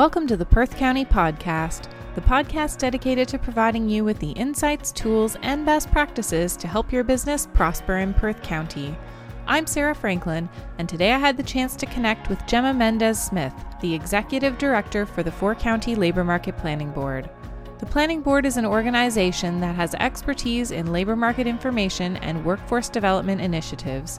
Welcome to the Perth County Podcast, the podcast dedicated to providing you with the insights, tools, and best practices to help your business prosper in Perth County. I'm Sarah Franklin, and today I had the chance to connect with Gemma Mendez Smith, the Executive Director for the Four County Labor Market Planning Board. The Planning Board is an organization that has expertise in labor market information and workforce development initiatives.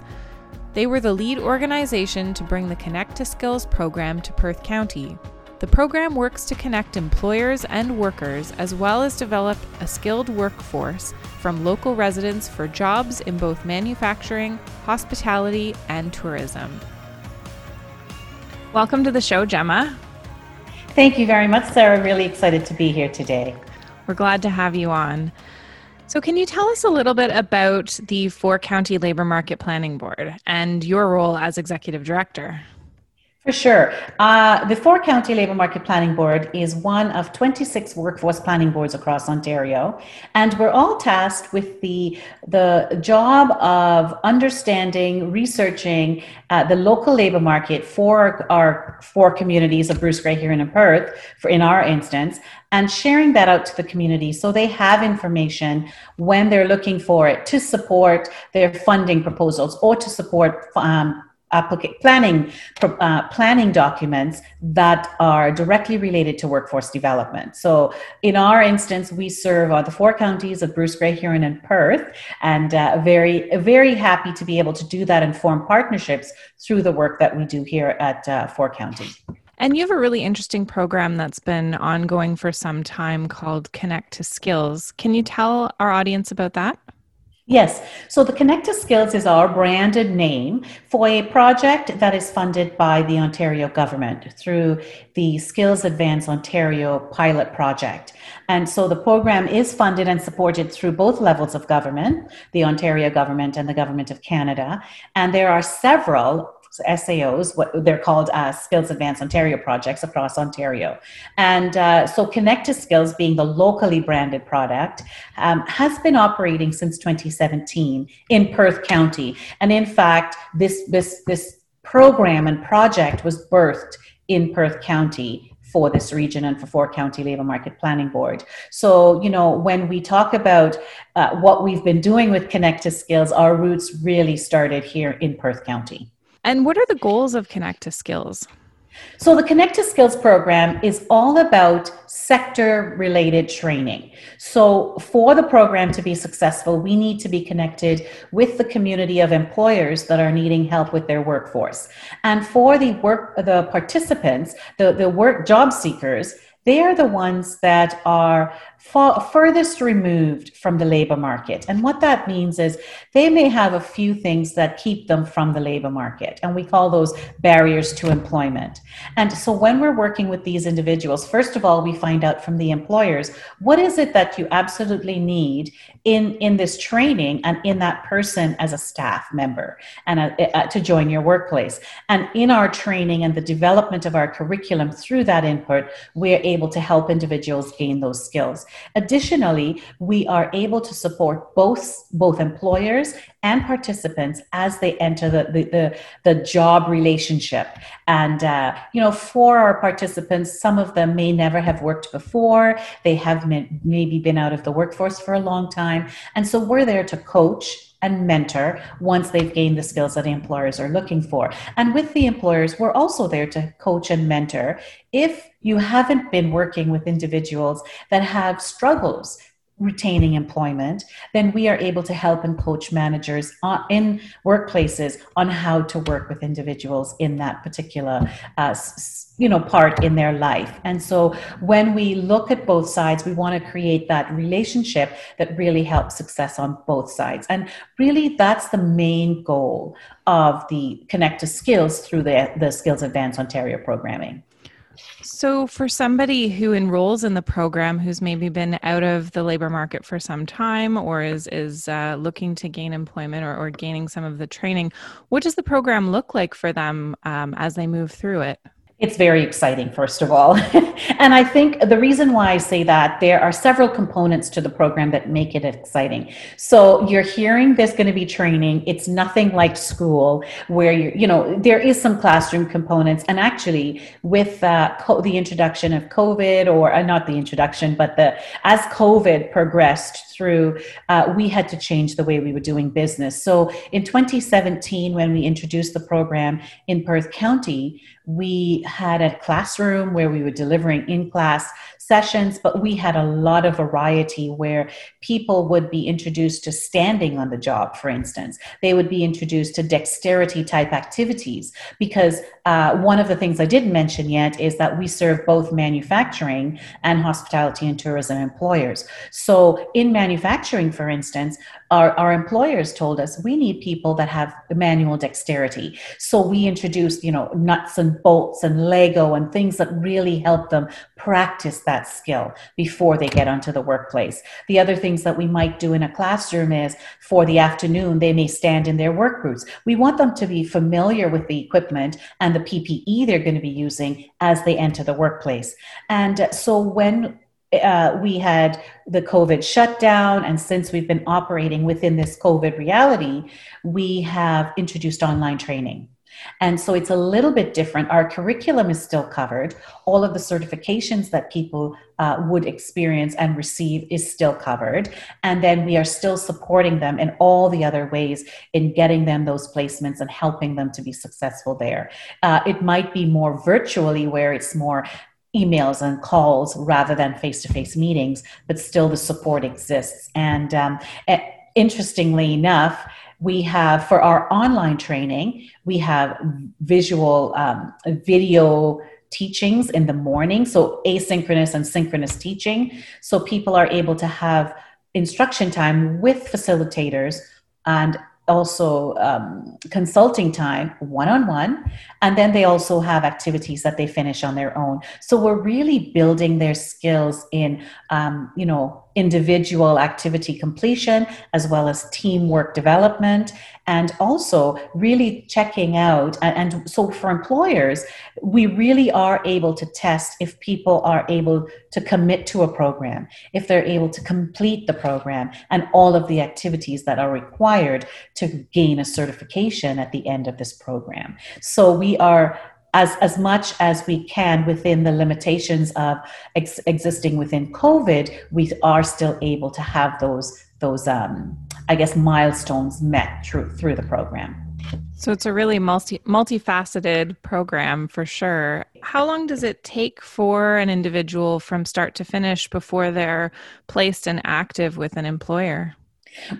They were the lead organization to bring the Connect to Skills program to Perth County. The program works to connect employers and workers as well as develop a skilled workforce from local residents for jobs in both manufacturing, hospitality, and tourism. Welcome to the show, Gemma. Thank you very much, Sarah. Really excited to be here today. We're glad to have you on. So, can you tell us a little bit about the Four County Labor Market Planning Board and your role as executive director? For sure. Uh, the Four County Labour Market Planning Board is one of 26 workforce planning boards across Ontario. And we're all tasked with the, the job of understanding, researching uh, the local labour market for our four communities of Bruce Grey, Huron, and Perth, for in our instance, and sharing that out to the community so they have information when they're looking for it to support their funding proposals or to support um, applica- planning uh, planning documents that are directly related to workforce development. So, in our instance, we serve uh, the four counties of Bruce Grey, Huron, and Perth, and uh, very very happy to be able to do that and form partnerships through the work that we do here at uh, Four Counties. And you have a really interesting program that's been ongoing for some time called Connect to Skills. Can you tell our audience about that? Yes. So the Connect to Skills is our branded name for a project that is funded by the Ontario government through the Skills Advance Ontario pilot project. And so the program is funded and supported through both levels of government, the Ontario government and the government of Canada. And there are several SAOs, what they're called uh, Skills Advance Ontario projects across Ontario. And uh, so Connect to Skills, being the locally branded product, um, has been operating since 2017 in Perth County. And in fact, this, this, this program and project was birthed in Perth County for this region and for Four County Labour Market Planning Board. So, you know, when we talk about uh, what we've been doing with Connect to Skills, our roots really started here in Perth County. And what are the goals of Connect to Skills? So, the Connect to Skills program is all about sector related training. So, for the program to be successful, we need to be connected with the community of employers that are needing help with their workforce. And for the work, the participants, the, the work job seekers, they are the ones that are furthest removed from the labor market. And what that means is they may have a few things that keep them from the labor market. And we call those barriers to employment. And so when we're working with these individuals, first of all, we find out from the employers what is it that you absolutely need in, in this training and in that person as a staff member and a, a, to join your workplace. And in our training and the development of our curriculum through that input, we're able to help individuals gain those skills. Additionally, we are able to support both, both employers and participants as they enter the, the, the, the job relationship. And, uh, you know, for our participants, some of them may never have worked before. They have maybe been out of the workforce for a long time. And so we're there to coach and mentor once they've gained the skills that employers are looking for. And with the employers, we're also there to coach and mentor if you haven't been working with individuals that have struggles retaining employment, then we are able to help and coach managers in workplaces on how to work with individuals in that particular uh, you know part in their life. And so when we look at both sides we want to create that relationship that really helps success on both sides. And really that's the main goal of the connect to skills through the, the skills advance ontario programming so, for somebody who enrolls in the program who's maybe been out of the labor market for some time or is, is uh, looking to gain employment or, or gaining some of the training, what does the program look like for them um, as they move through it? It's very exciting, first of all. and I think the reason why I say that, there are several components to the program that make it exciting. So you're hearing there's going to be training. It's nothing like school where you're, you know, there is some classroom components. And actually, with uh, co- the introduction of COVID, or uh, not the introduction, but the as COVID progressed through, uh, we had to change the way we were doing business. So in 2017, when we introduced the program in Perth County, we had a classroom where we were delivering in class sessions, but we had a lot of variety where people would be introduced to standing on the job, for instance. They would be introduced to dexterity type activities because uh, one of the things I didn't mention yet is that we serve both manufacturing and hospitality and tourism employers. So, in manufacturing, for instance, our, our employers told us we need people that have manual dexterity. So we introduced, you know, nuts and bolts and Lego and things that really help them practice that skill before they get onto the workplace. The other things that we might do in a classroom is for the afternoon, they may stand in their work groups. We want them to be familiar with the equipment and the PPE they're going to be using as they enter the workplace. And so when uh, we had the COVID shutdown, and since we've been operating within this COVID reality, we have introduced online training. And so it's a little bit different. Our curriculum is still covered. All of the certifications that people uh, would experience and receive is still covered. And then we are still supporting them in all the other ways in getting them those placements and helping them to be successful there. Uh, it might be more virtually where it's more emails and calls rather than face to face meetings, but still the support exists. And um, interestingly enough, we have for our online training, we have visual um, video teachings in the morning, so asynchronous and synchronous teaching. So people are able to have instruction time with facilitators and also um, consulting time one on one. And then they also have activities that they finish on their own. So we're really building their skills in, um, you know, individual activity completion as well as teamwork development and also really checking out and, so for employers we really are able to test if people are able to commit to a program if they're able to complete the program and all of the activities that are required to gain a certification at the end of this program. So we are as, as much as we can within the limitations of ex- existing within COVID, we are still able to have those those um, I guess milestones met through through the program. So it's a really multi multifaceted program for sure. How long does it take for an individual from start to finish before they're placed and active with an employer?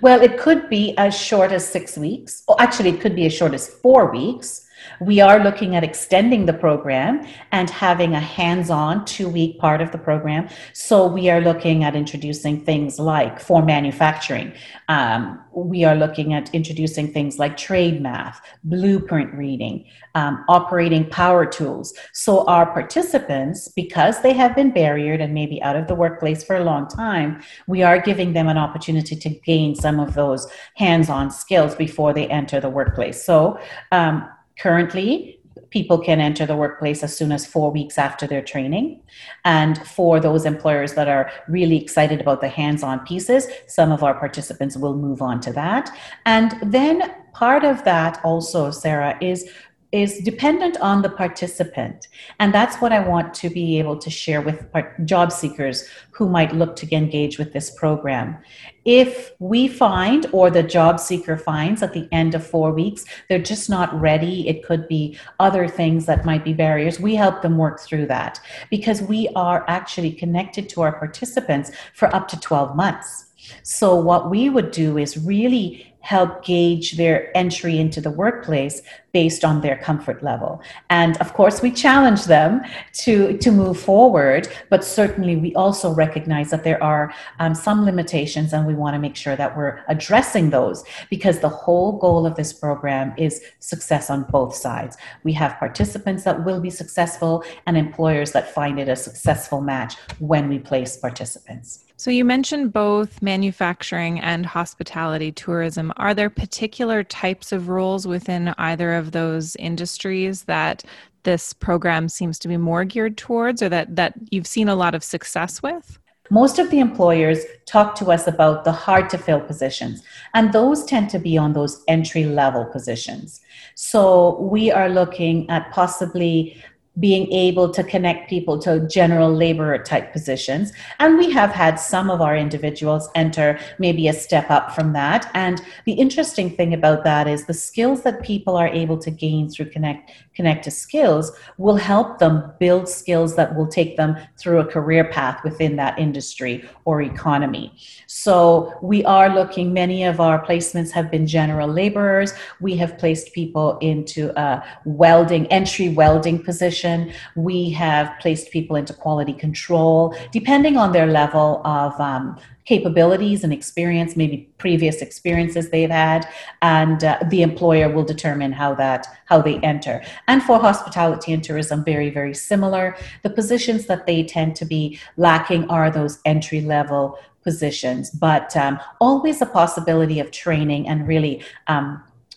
Well, it could be as short as six weeks. Or actually, it could be as short as four weeks. We are looking at extending the program and having a hands on two week part of the program. So we are looking at introducing things like for manufacturing. Um, we are looking at introducing things like trade math, blueprint reading, um, operating power tools. So our participants, because they have been barriered and maybe out of the workplace for a long time, we are giving them an opportunity to gain some of those hands on skills before they enter the workplace. So um, Currently, people can enter the workplace as soon as four weeks after their training. And for those employers that are really excited about the hands on pieces, some of our participants will move on to that. And then part of that also, Sarah, is is dependent on the participant. And that's what I want to be able to share with job seekers who might look to engage with this program. If we find, or the job seeker finds at the end of four weeks, they're just not ready, it could be other things that might be barriers, we help them work through that because we are actually connected to our participants for up to 12 months. So, what we would do is really help gauge their entry into the workplace based on their comfort level. And of course we challenge them to to move forward but certainly we also recognize that there are um, some limitations and we want to make sure that we're addressing those because the whole goal of this program is success on both sides. We have participants that will be successful and employers that find it a successful match when we place participants So, you mentioned both manufacturing and hospitality tourism. Are there particular types of roles within either of those industries that this program seems to be more geared towards or that, that you've seen a lot of success with? Most of the employers talk to us about the hard to fill positions, and those tend to be on those entry level positions. So we are looking at possibly being able to connect people to general laborer type positions. And we have had some of our individuals enter maybe a step up from that. And the interesting thing about that is the skills that people are able to gain through Connect Connect to Skills will help them build skills that will take them through a career path within that industry or economy. So we are looking, many of our placements have been general laborers. We have placed people into a welding, entry welding position. We have placed people into quality control, depending on their level of um, capabilities and experience, maybe previous experiences they've had, and uh, the employer will determine how that how they enter. And for hospitality and tourism, very very similar. The positions that they tend to be lacking are those entry level positions, but um, always a possibility of training and really. Um,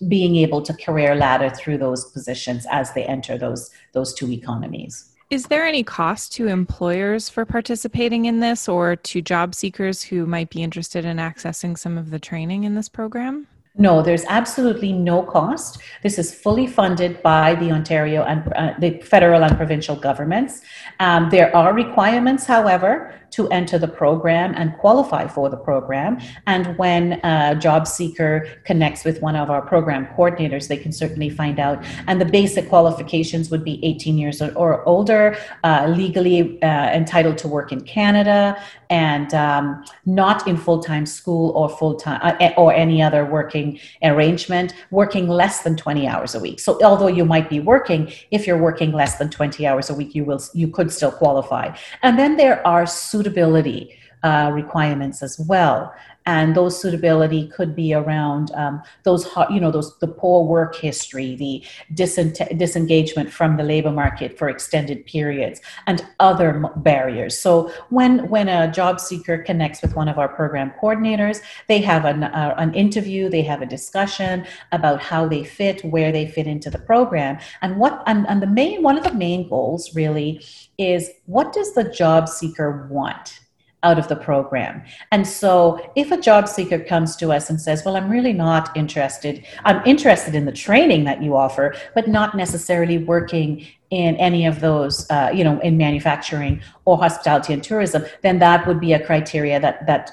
being able to career ladder through those positions as they enter those those two economies. Is there any cost to employers for participating in this or to job seekers who might be interested in accessing some of the training in this program? No, there's absolutely no cost. This is fully funded by the Ontario and uh, the federal and provincial governments. Um, there are requirements, however, to enter the program and qualify for the program. And when a job seeker connects with one of our program coordinators, they can certainly find out. And the basic qualifications would be 18 years or older, uh, legally uh, entitled to work in Canada, and um, not in full time school or full time uh, or any other working arrangement, working less than 20 hours a week. So although you might be working, if you're working less than 20 hours a week, you will you could still qualify. And then there are suitability uh, requirements as well and those suitability could be around um, those you know those the poor work history the disengagement from the labor market for extended periods and other barriers. So when when a job seeker connects with one of our program coordinators they have an, uh, an interview they have a discussion about how they fit where they fit into the program. And what and, and the main one of the main goals really is what does the job seeker want out of the program. And so if a job seeker comes to us and says, Well, I'm really not interested, I'm interested in the training that you offer, but not necessarily working in any of those, uh, you know, in manufacturing or hospitality and tourism, then that would be a criteria that, that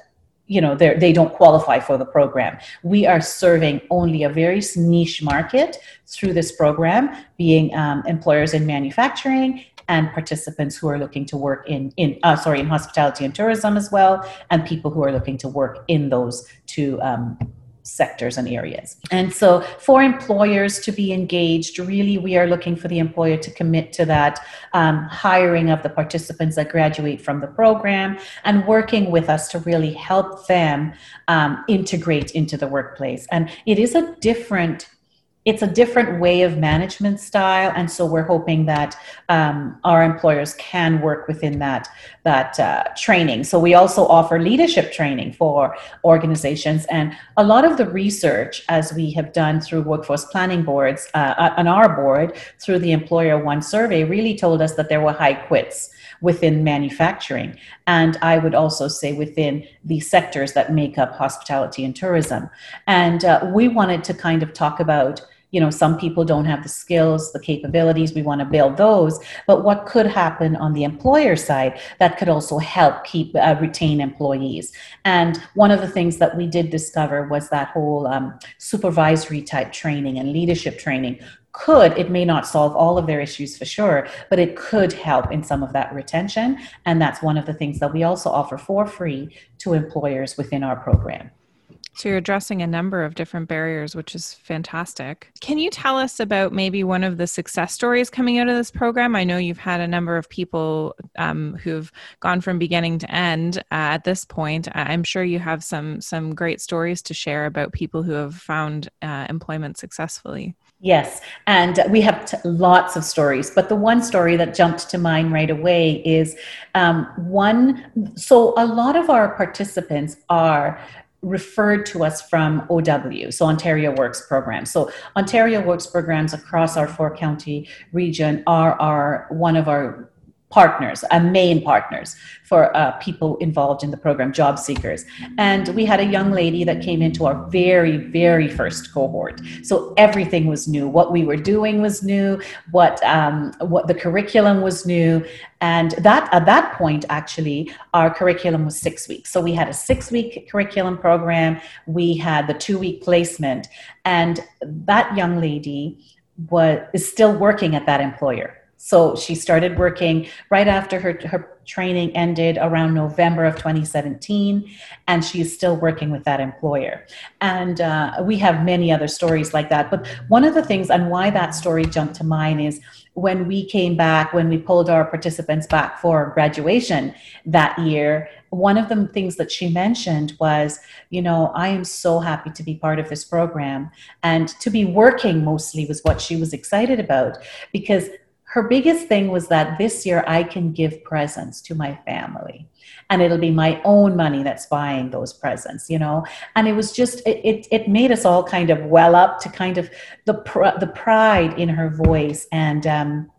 you know they don't qualify for the program we are serving only a very niche market through this program being um, employers in manufacturing and participants who are looking to work in in uh, sorry in hospitality and tourism as well, and people who are looking to work in those two. Um, sectors and areas. And so, for employers to be engaged, really, we are looking for the employer to commit to that um, hiring of the participants that graduate from the program and working with us to really help them um, integrate into the workplace. And it is a different it's a different way of management style and so we're hoping that um, our employers can work within that that uh, training. So we also offer leadership training for organizations and a lot of the research as we have done through workforce planning boards uh, on our board through the employer one survey really told us that there were high quits within manufacturing and i would also say within the sectors that make up hospitality and tourism. And uh, we wanted to kind of talk about you know some people don't have the skills the capabilities we want to build those. But what could happen on the employer side that could also help keep uh, retain employees? And one of the things that we did discover was that whole um, supervisory type training and leadership training could it may not solve all of their issues for sure but it could help in some of that retention. And that's one of the things that we also offer for free to employers within our program so you're addressing a number of different barriers, which is fantastic. Can you tell us about maybe one of the success stories coming out of this program? I know you've had a number of people um, who've gone from beginning to end uh, at this point. I'm sure you have some some great stories to share about people who have found uh, employment successfully. Yes, and we have t- lots of stories, but the one story that jumped to mind right away is um, one. So, a lot of our participants are referred to us from OW, so Ontario Works programs. So Ontario Works programs across our four county region are, are one of our partners, uh, main partners for uh, people involved in the program, job seekers. And we had a young lady that came into our very, very first cohort. So everything was new. What we were doing was new. What um, what the curriculum was new. And that at that point, actually, our curriculum was six weeks. So we had a six-week curriculum program. We had the two-week placement, and that young lady was is still working at that employer so she started working right after her, her training ended around November of 2017, and she is still working with that employer. And uh, we have many other stories like that. But one of the things, and why that story jumped to mind, is when we came back, when we pulled our participants back for graduation that year, one of the things that she mentioned was, you know, I am so happy to be part of this program. And to be working mostly was what she was excited about because her biggest thing was that this year I can give presents to my family and it'll be my own money that's buying those presents you know? And it was just it, it, it made us all kind of well up to kind of the pr- the pride in her voice and um,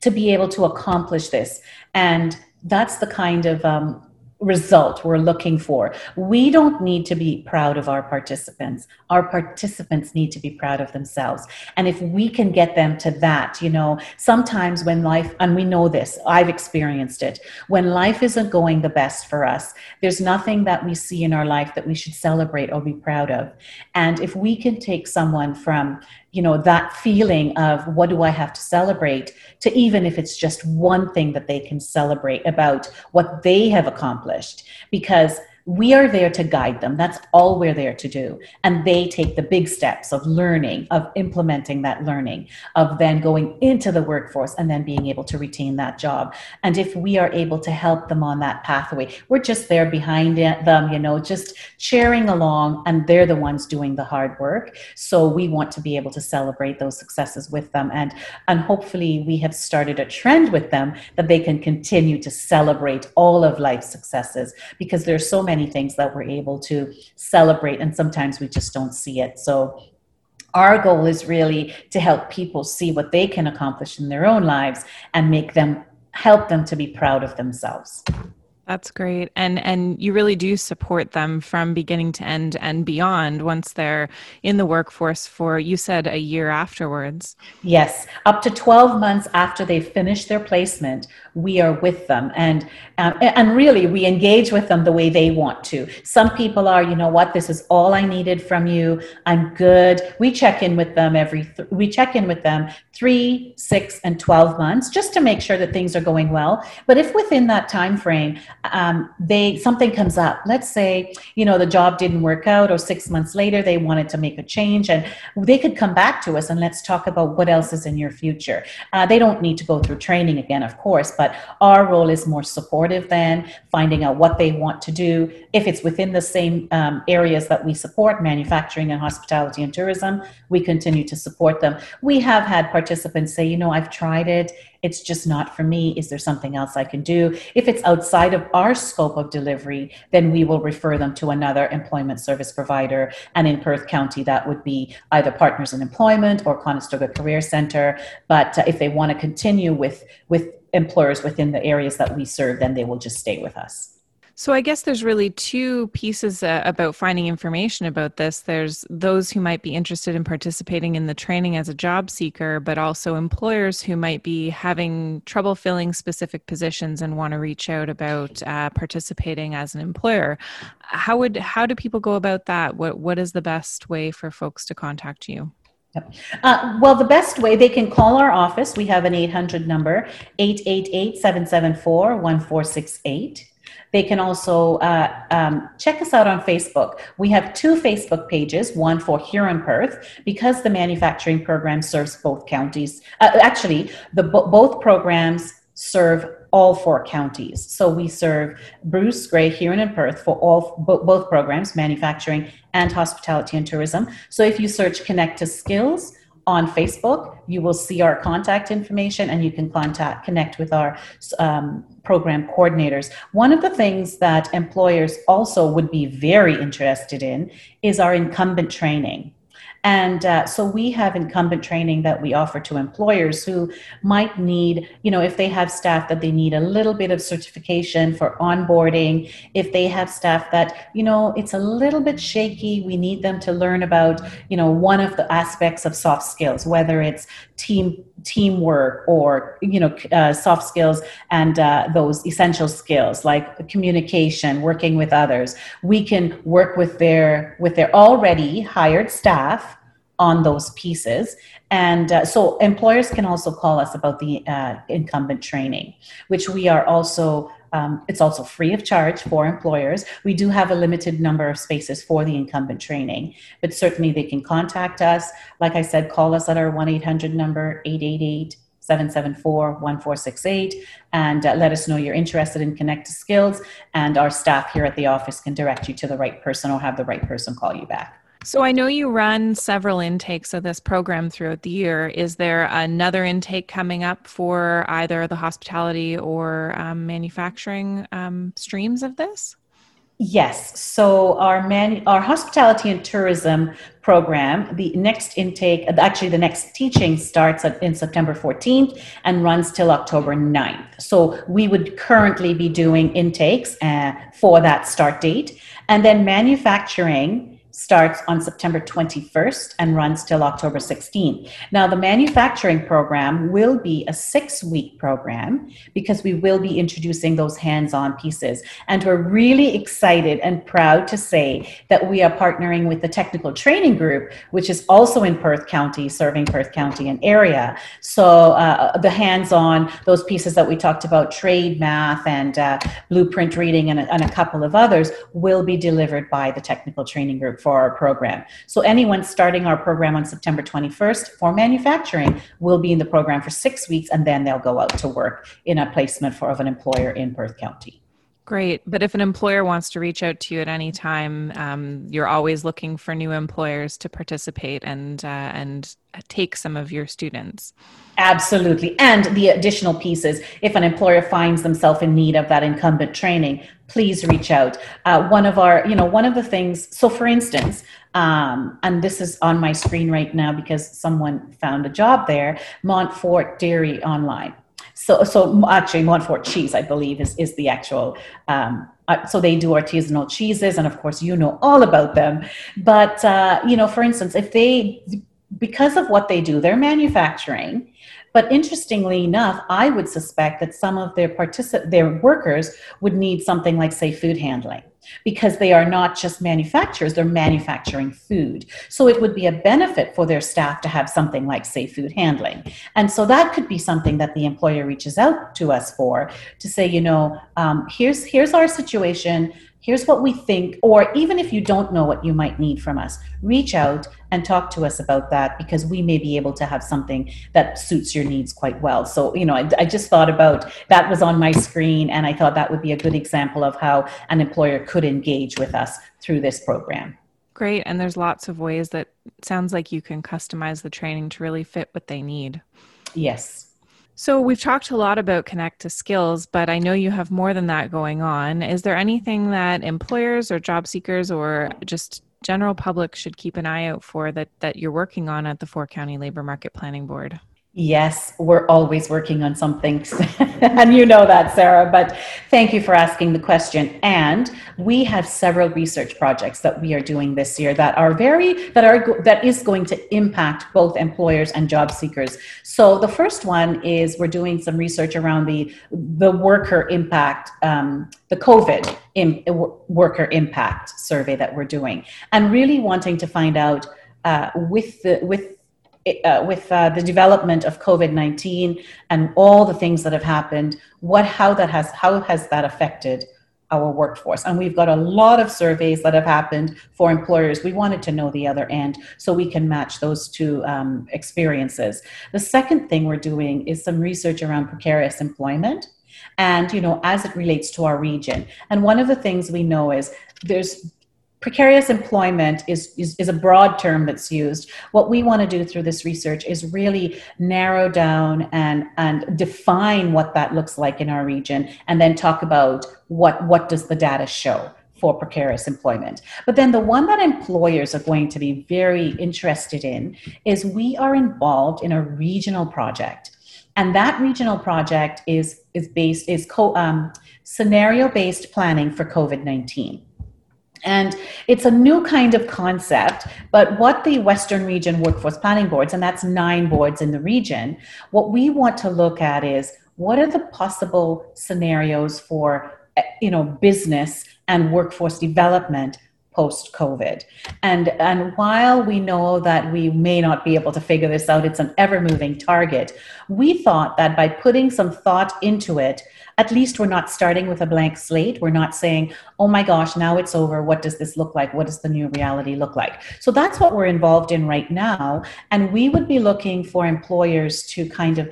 to be able to accomplish this. And that's the kind of um, result we're looking for. We don't need to be proud of our participants. Our participants need to be proud of themselves. And if we can get them to that, you know, sometimes when life, and we know this, I've experienced it, when life isn't going the best for us, there's nothing that we see in our life that we should celebrate or be proud of. And if we can take someone from, you know that feeling of what do i have to celebrate to even if it's just one thing that they can celebrate about what they have accomplished. Because we are there to guide them. That's all we're there to do. And they take the big steps of learning, of implementing that learning, of then going into the workforce and then being able to retain that job. And if we are able to help them on that pathway, we're just there behind them, you know, just cheering along, and they're the ones doing the hard work. So we want to be able to celebrate those successes with them. And, and hopefully, we have started a trend with them that they can continue to celebrate all of life's successes because there's so many many things that we're able to celebrate, and sometimes we just don't see it. So, our goal is really to help people see what they can accomplish in their own lives and make them help them to be proud of themselves. That's great. And and you really do support them from beginning to end and beyond once they're in the workforce for you said a year afterwards. Yes, up to 12 months after they finish their placement, we are with them and um, and really we engage with them the way they want to. Some people are, you know what, this is all I needed from you. I'm good. We check in with them every th- we check in with them 3, 6 and 12 months just to make sure that things are going well. But if within that time frame um, they something comes up. Let's say you know the job didn't work out or six months later they wanted to make a change and they could come back to us and let's talk about what else is in your future. Uh, they don't need to go through training again of course but our role is more supportive than finding out what they want to do. If it's within the same um, areas that we support manufacturing and hospitality and tourism we continue to support them. We have had participants say you know i've tried it it's just not for me. Is there something else I can do? If it's outside of our scope of delivery, then we will refer them to another employment service provider. And in Perth County, that would be either Partners in Employment or Conestoga Career Center. But uh, if they want to continue with, with employers within the areas that we serve, then they will just stay with us. So I guess there's really two pieces uh, about finding information about this. There's those who might be interested in participating in the training as a job seeker, but also employers who might be having trouble filling specific positions and want to reach out about uh, participating as an employer. How would how do people go about that? What what is the best way for folks to contact you? Uh, well, the best way, they can call our office. We have an 800 number, 888 774 1468. They can also uh, um, check us out on Facebook. We have two Facebook pages, one for Huron Perth, because the manufacturing program serves both counties. Uh, actually, the both programs serve all four counties. So we serve Bruce, Grey, Huron, and Perth for all both programs, manufacturing and hospitality and tourism. So if you search Connect to Skills on Facebook. You will see our contact information and you can contact, connect with our um, program coordinators. One of the things that employers also would be very interested in is our incumbent training. And uh, so we have incumbent training that we offer to employers who might need, you know, if they have staff that they need a little bit of certification for onboarding, if they have staff that, you know, it's a little bit shaky, we need them to learn about, you know, one of the aspects of soft skills, whether it's team teamwork or you know uh, soft skills and uh, those essential skills like communication working with others. We can work with their with their already hired staff on those pieces. And uh, so employers can also call us about the uh, incumbent training which we are also um, it's also free of charge for employers. We do have a limited number of spaces for the incumbent training, but certainly they can contact us. Like I said, call us at our 1 800 number, 888 774 1468, and uh, let us know you're interested in Connect to Skills. And our staff here at the office can direct you to the right person or have the right person call you back. So I know you run several intakes of this program throughout the year. Is there another intake coming up for either the hospitality or um, manufacturing um, streams of this? Yes. So our man, our hospitality and tourism program, the next intake, actually the next teaching starts in September 14th and runs till October 9th. So we would currently be doing intakes uh, for that start date, and then manufacturing starts on September 21st and runs till October 16th. Now, the manufacturing program will be a six week program because we will be introducing those hands on pieces. And we're really excited and proud to say that we are partnering with the Technical Training Group, which is also in Perth County, serving Perth County and area. So, uh, the hands on, those pieces that we talked about, trade math and uh, blueprint reading, and a, and a couple of others, will be delivered by the Technical Training Group for our program. So anyone starting our program on September 21st for manufacturing will be in the program for six weeks and then they'll go out to work in a placement for of an employer in Perth County. Great. But if an employer wants to reach out to you at any time, um, you're always looking for new employers to participate and uh, and take some of your students. Absolutely. And the additional pieces, if an employer finds themselves in need of that incumbent training, please reach out. Uh, one of our, you know, one of the things, so for instance, um, and this is on my screen right now because someone found a job there, Monforte Dairy Online so so actually Monforte cheese, I believe, is is the actual. Um, uh, so they do artisanal cheeses, and of course you know all about them. But uh, you know, for instance, if they because of what they do, they're manufacturing. But interestingly enough, I would suspect that some of their particip- their workers would need something like, say, food handling because they are not just manufacturers, they're manufacturing food. So it would be a benefit for their staff to have something like, say, food handling. And so that could be something that the employer reaches out to us for to say, you know, um, here's here's our situation here's what we think, or even if you don't know what you might need from us, reach out and talk to us about that because we may be able to have something that suits your needs quite well. So, you know, I, I, just thought about that was on my screen, and I thought that would be a good example of how an employer could engage with us through this program. Great. And there's lots of ways that sounds like you can customize the training to really fit what they need. Yes. So, we've talked a lot about Connect to Skills, but I know you have more than that going on. Is there anything that employers or job seekers or just general public should keep an eye out for that, that you're working on at the Four County Labor Market Planning Board? Yes, we're always working on something. and you know that, Sarah, but thank you for asking the question. And we have several research projects that we are doing this year that are very, that are, that is going to impact both employers and job seekers. So the first one is we're doing some research around the, the worker impact, um, the COVID in, worker impact survey that we're doing, and really wanting to find out uh, with the, with uh, with uh, the development of COVID nineteen and all the things that have happened, what how that has how has that affected our workforce? And we've got a lot of surveys that have happened for employers. We wanted to know the other end so we can match those two um, experiences. The second thing we're doing is some research around precarious employment and you know as it relates to our region and one of the things we know is there's precarious employment is, is, is, a broad term that's used. What we want to do through this research is really narrow down and, and define what that looks like in our region and then talk about what, what does the data show for precarious employment. But then the one that employers are going to be very interested in is we are involved in a regional project. And that regional project is, is based, is co, um, scenario based planning for COVID 19. And it's a new kind of concept, but what the Western Region Workforce Planning Boards, and that's nine boards in the region, what we want to look at is what are the possible scenarios for eh, you know business and workforce development post COVID. And, and while we know that we may not be able to figure this out, it's an ever moving target, we thought that by putting some thought into it, at least we're not starting with a blank slate. We're not saying, oh my gosh, now it's over. What does this look like? What does the new reality look like? So that's what we're involved in right now. And we would be looking for employers to kind of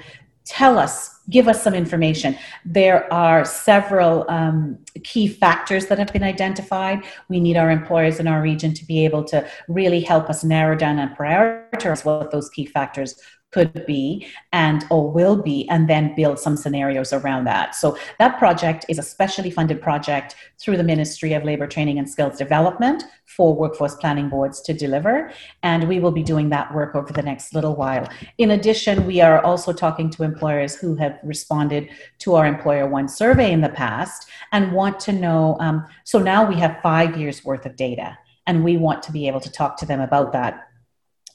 tell us, give us some information. There are several um, key factors that have been identified. We need our employers in our region to be able to really help us narrow down and prioritize what those key factors could be and or will be and then build some scenarios around that. So that project is a specially funded project through the ministry of labor training and skills development for workforce planning boards to deliver and we will be doing that work over the next little while. In addition we are also talking to employers who have responded to our employer one survey in the past and want to know um, so now we have five years worth of data and we want to be able to talk to them about that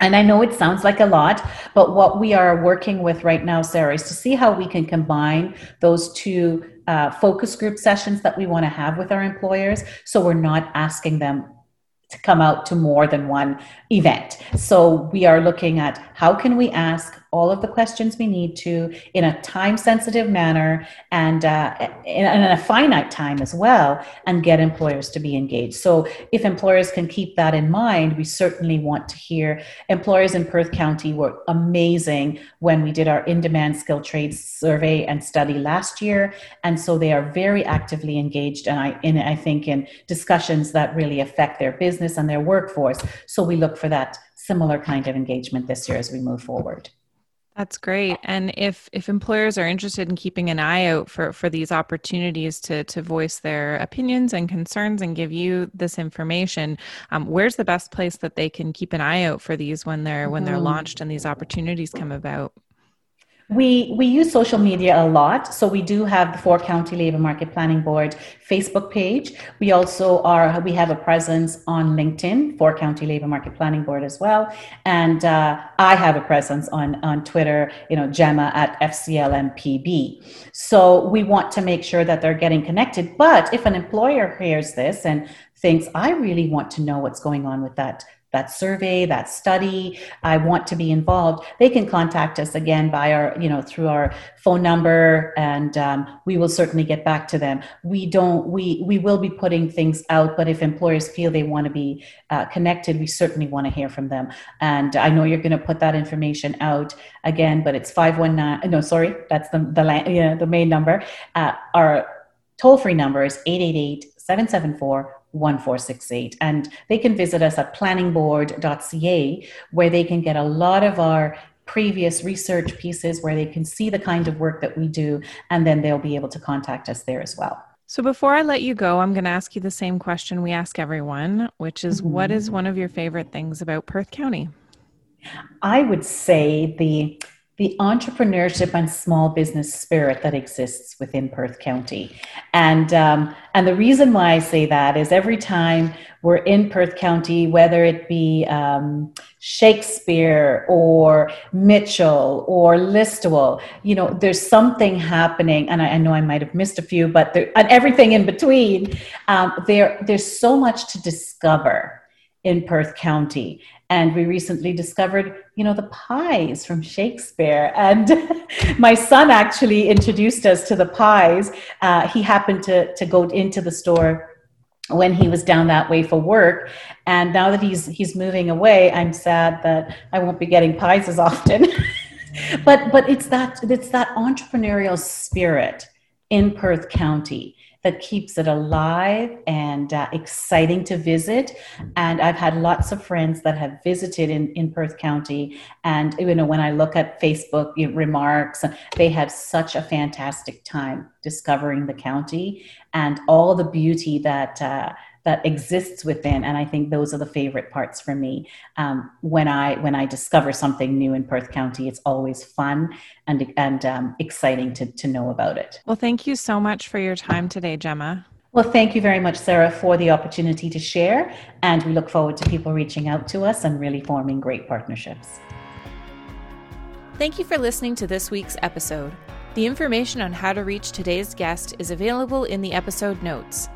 and I know it sounds like a lot, but what we are working with right now, Sarah, is to see how we can combine those two uh, focus group sessions that we want to have with our employers. So we're not asking them to come out to more than one event. So we are looking at how can we ask all of the questions we need to in a time sensitive manner and uh, in, in, a finite time as well and get employers to be engaged. So if employers can keep that in mind we certainly want to hear. Employers in perth county were amazing when we did our in-demand skill trades survey and study last year. And so they are very actively engaged and i in i think in discussions that really affect their business and their workforce. So we look for that similar kind of engagement this year as we move forward that's great. And if if employers are interested in keeping an eye out for for these opportunities to to voice their opinions and concerns and give you this information, um, where's the best place that they can keep an eye out for these when they're when they're mm-hmm. launched and these opportunities come about? We, we use social media a lot. So we do have the Four County Labor Market Planning Board Facebook page. We also are, we have a presence on LinkedIn, Four County Labor Market Planning Board as well. And uh, I have a presence on, on Twitter, you know, Gemma at FCLMPB. So we want to make sure that they're getting connected. But if an employer hears this and thinks, I really want to know what's going on with that that survey, that study, I want to be involved, they can contact us again by our, you know, through our phone number, and um, we will certainly get back to them. We don't, we we will be putting things out, but if employers feel they want to be uh, connected, we certainly want to hear from them. And I know you're going to put that information out again, but it's five one nine. No, sorry, that's the the yeah, the main number. Uh, our toll free number is 888 774 1468. And they can visit us at planningboard.ca, where they can get a lot of our previous research pieces, where they can see the kind of work that we do, and then they'll be able to contact us there as well. So before I let you go, I'm going to ask you the same question we ask everyone, which is mm-hmm. what is one of your favorite things about Perth County? I would say the the entrepreneurship and small business spirit that exists within Perth County. And, um, and the reason why I say that is every time we're in Perth County, whether it be um, Shakespeare or Mitchell or Listowel, you know, there's something happening. And I, I know I might have missed a few, but there, and everything in between. Um, there, there's so much to discover in Perth County. And we recently discovered, you know, the pies from Shakespeare. And my son actually introduced us to the pies. Uh, he happened to, to go into the store when he was down that way for work and now that he's he's moving away i'm sad that i won't be getting pies as often but but it's that it's that entrepreneurial spirit in perth county that keeps it alive and uh, exciting to visit. And I've had lots of friends that have visited in, in Perth County. And, you know, when I look at Facebook remarks, they had such a fantastic time discovering the county and all the beauty that, uh, that exists within and i think those are the favorite parts for me um, when i when i discover something new in perth county it's always fun and and um, exciting to, to know about it well thank you so much for your time today gemma well, thank you very much, Sarah, for the opportunity to share. And we look forward to people reaching out to us and really forming great partnerships. Thank you for listening to this week's episode. The information on how to reach today's guest is available in the episode notes.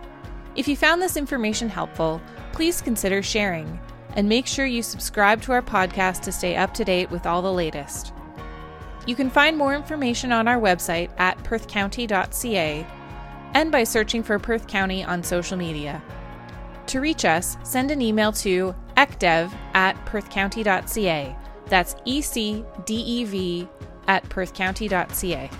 If you found this information helpful, please consider sharing and make sure you subscribe to our podcast to stay up to date with all the latest. You can find more information on our website at perthcounty.ca and by searching for Perth County on social media. To reach us, send an email to ecdev at perthcounty.ca. That's E C D E V at perthcounty.ca.